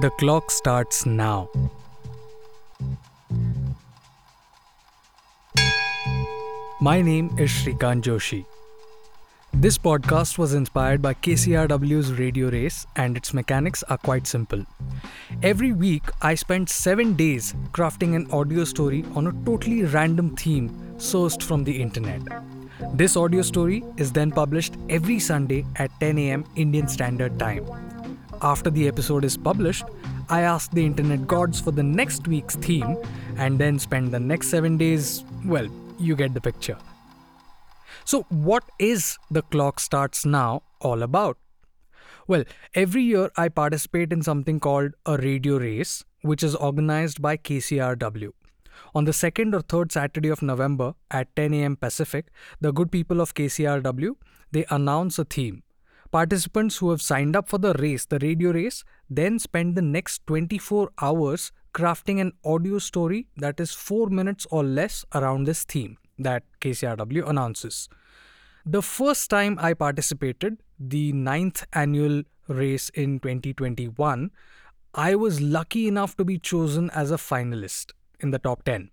The clock starts now. My name is Shrikant Joshi. This podcast was inspired by KCRW's radio race, and its mechanics are quite simple. Every week, I spend seven days crafting an audio story on a totally random theme sourced from the internet. This audio story is then published every Sunday at 10 am Indian Standard Time. After the episode is published, I ask the internet gods for the next week's theme and then spend the next seven days, well, you get the picture. So, what is the Clock Starts Now all about? Well, every year I participate in something called a radio race, which is organized by KCRW. On the second or third Saturday of November at 10 a.m. Pacific, the good people of KCRW they announce a theme. Participants who have signed up for the race, the radio race, then spend the next 24 hours crafting an audio story that is 4 minutes or less around this theme that KCRW announces. The first time I participated, the ninth annual race in 2021, I was lucky enough to be chosen as a finalist in the top 10.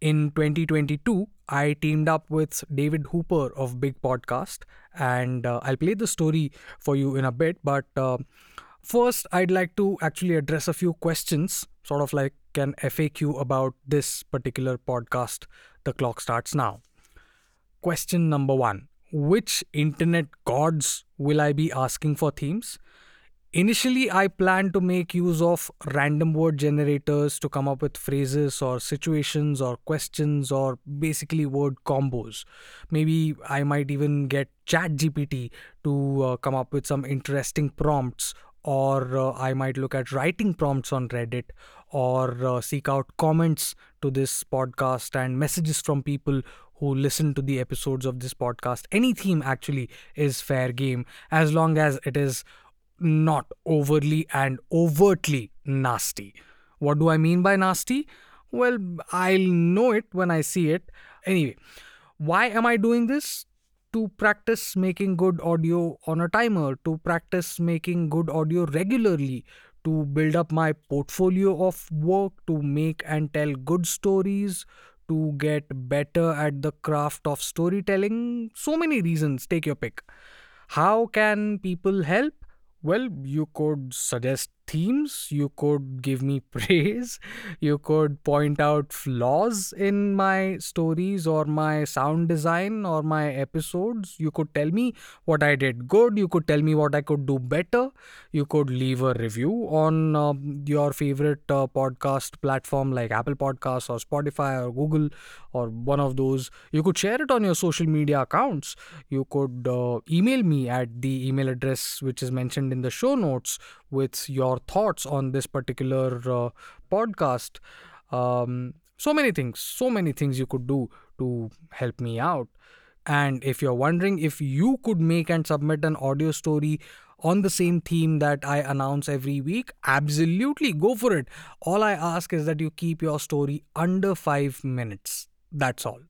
In 2022, I teamed up with David Hooper of Big Podcast, and uh, I'll play the story for you in a bit. But uh, first, I'd like to actually address a few questions, sort of like an FAQ about this particular podcast. The clock starts now. Question number one Which internet gods will I be asking for themes? Initially, I planned to make use of random word generators to come up with phrases or situations or questions or basically word combos. Maybe I might even get ChatGPT to uh, come up with some interesting prompts, or uh, I might look at writing prompts on Reddit or uh, seek out comments to this podcast and messages from people who listen to the episodes of this podcast. Any theme actually is fair game as long as it is not overly and overtly nasty. What do I mean by nasty? Well, I'll know it when I see it. Anyway, why am I doing this? To practice making good audio on a timer, to practice making good audio regularly, to build up my portfolio of work, to make and tell good stories, to get better at the craft of storytelling. So many reasons, take your pick. How can people help? Well, you could suggest themes, you could give me praise, you could point out flaws in my stories or my sound design or my episodes. You could tell me what I did good, you could tell me what I could do better. You could leave a review on uh, your favorite uh, podcast platform like Apple Podcasts or Spotify or Google or one of those. You could share it on your social media accounts. You could uh, email me at the email address which is mentioned in the show notes with your thoughts on this particular uh, podcast. Um, so many things, so many things you could do to help me out. And if you're wondering if you could make and submit an audio story on the same theme that I announce every week, absolutely go for it. All I ask is that you keep your story under five minutes. That's all.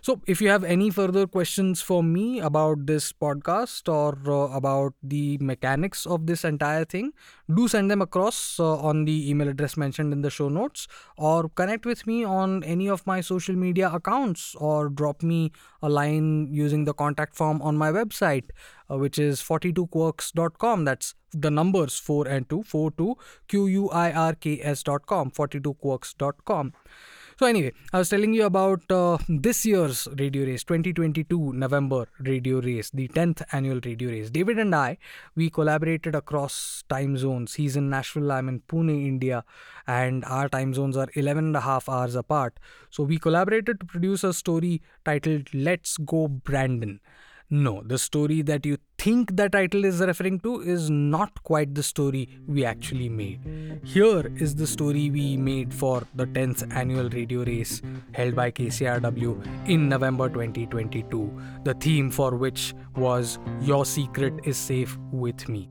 So, if you have any further questions for me about this podcast or uh, about the mechanics of this entire thing, do send them across uh, on the email address mentioned in the show notes or connect with me on any of my social media accounts or drop me a line using the contact form on my website, uh, which is 42quirks.com. That's the numbers 4 and 2, 42 Q U I R K S.com, 42quirks.com. So, anyway, I was telling you about uh, this year's radio race, 2022 November radio race, the 10th annual radio race. David and I, we collaborated across time zones. He's in Nashville, I'm in Pune, India, and our time zones are 11 and a half hours apart. So, we collaborated to produce a story titled Let's Go Brandon. No, the story that you think the title is referring to is not quite the story we actually made. Here is the story we made for the 10th annual radio race held by KCRW in November 2022, the theme for which was Your Secret is Safe with Me.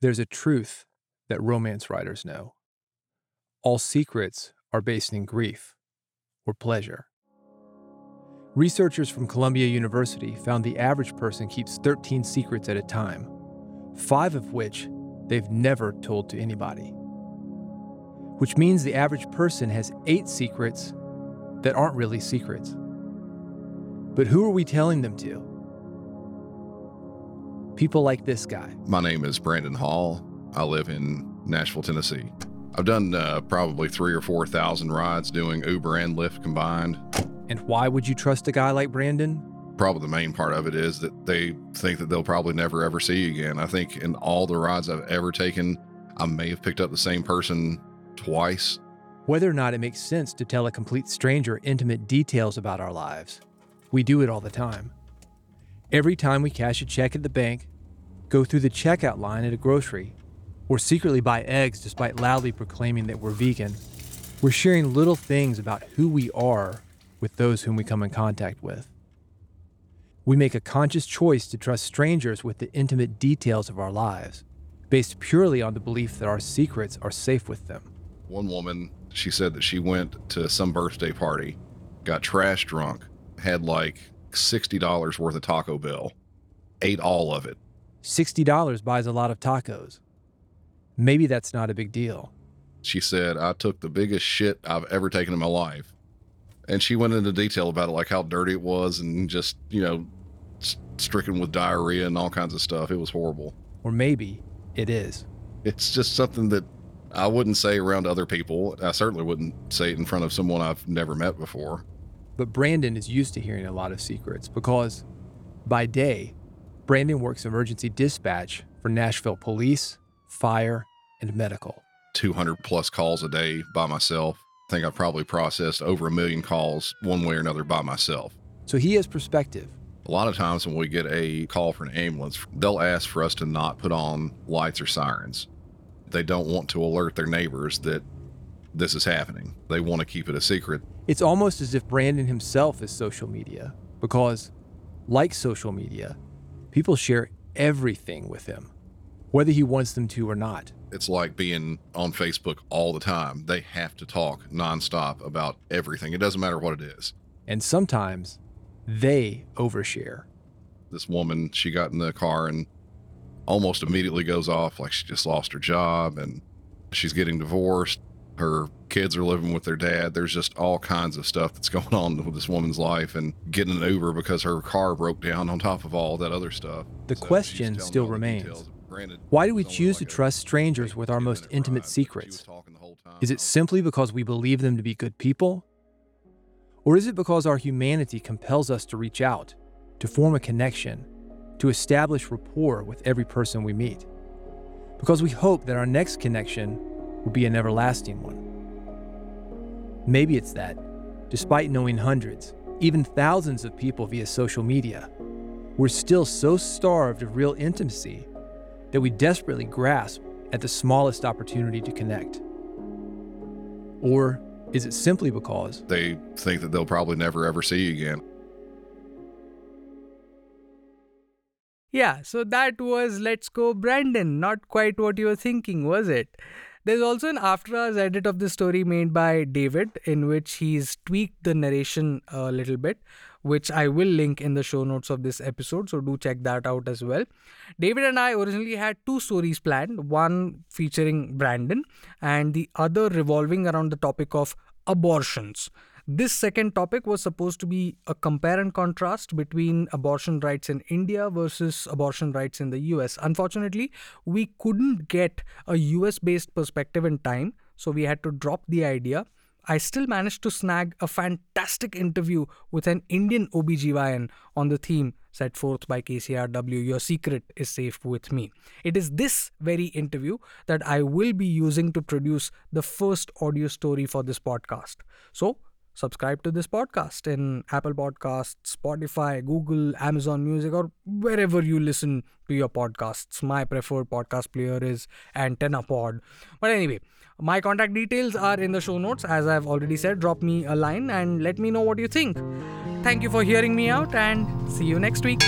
There's a truth that romance writers know. All secrets are based in grief or pleasure. Researchers from Columbia University found the average person keeps 13 secrets at a time, five of which they've never told to anybody. Which means the average person has eight secrets that aren't really secrets. But who are we telling them to? People like this guy. My name is Brandon Hall. I live in Nashville, Tennessee. I've done uh, probably three or 4,000 rides doing Uber and Lyft combined. And why would you trust a guy like Brandon? Probably the main part of it is that they think that they'll probably never ever see you again. I think in all the rides I've ever taken, I may have picked up the same person twice. Whether or not it makes sense to tell a complete stranger intimate details about our lives, we do it all the time. Every time we cash a check at the bank, go through the checkout line at a grocery, or secretly buy eggs despite loudly proclaiming that we're vegan, we're sharing little things about who we are with those whom we come in contact with. We make a conscious choice to trust strangers with the intimate details of our lives, based purely on the belief that our secrets are safe with them. One woman, she said that she went to some birthday party, got trash drunk, had like $60 worth of Taco Bell, ate all of it. $60 buys a lot of tacos. Maybe that's not a big deal. She said, I took the biggest shit I've ever taken in my life. And she went into detail about it, like how dirty it was and just, you know, stricken with diarrhea and all kinds of stuff. It was horrible. Or maybe it is. It's just something that I wouldn't say around other people. I certainly wouldn't say it in front of someone I've never met before. But Brandon is used to hearing a lot of secrets because by day, Brandon works emergency dispatch for Nashville police, fire, and medical. 200 plus calls a day by myself. I think I've probably processed over a million calls one way or another by myself. So he has perspective. A lot of times when we get a call for an ambulance, they'll ask for us to not put on lights or sirens. They don't want to alert their neighbors that this is happening. They want to keep it a secret. It's almost as if Brandon himself is social media because, like social media, people share everything with him, whether he wants them to or not. It's like being on Facebook all the time. They have to talk nonstop about everything. It doesn't matter what it is. And sometimes they overshare. This woman, she got in the car and almost immediately goes off like she just lost her job and she's getting divorced. Her kids are living with their dad. There's just all kinds of stuff that's going on with this woman's life and getting an Uber because her car broke down on top of all that other stuff. The So question still remains. Why do we it was only choose to trust strangers with our most intimate ride, but she was secrets? talking the whole time. Is it simply because we believe them to be good people? Or is it because our humanity compels us to reach out, to form a connection, to establish rapport with every person we meet? Because we hope that our next connection will be an everlasting one. Maybe it's that, despite knowing hundreds, even thousands of people via social media, we're still so starved of real intimacy that we desperately grasp at the smallest opportunity to connect. Or is it simply because they think that they'll probably never ever see you again. Yeah, so that was Let's Go Brandon. Not quite what you were thinking, was it? There's also an after hours edit of the story made by David, in which he's tweaked the narration a little bit, which I will link in the show notes of this episode, so do check that out as well. David and I originally had two stories planned one featuring Brandon, and the other revolving around the topic of abortions. This second topic was supposed to be a compare and contrast between abortion rights in India versus abortion rights in the US. Unfortunately, we couldn't get a US based perspective in time, so we had to drop the idea. I still managed to snag a fantastic interview with an Indian OBGYN on the theme set forth by KCRW Your Secret is Safe with Me. It is this very interview that I will be using to produce the first audio story for this podcast. So, subscribe to this podcast in Apple Podcasts, Spotify, Google, Amazon Music, or wherever you listen to your podcasts. My preferred podcast player is Antenna Pod. But anyway, my contact details are in the show notes. As I've already said, drop me a line and let me know what you think. Thank you for hearing me out and see you next week.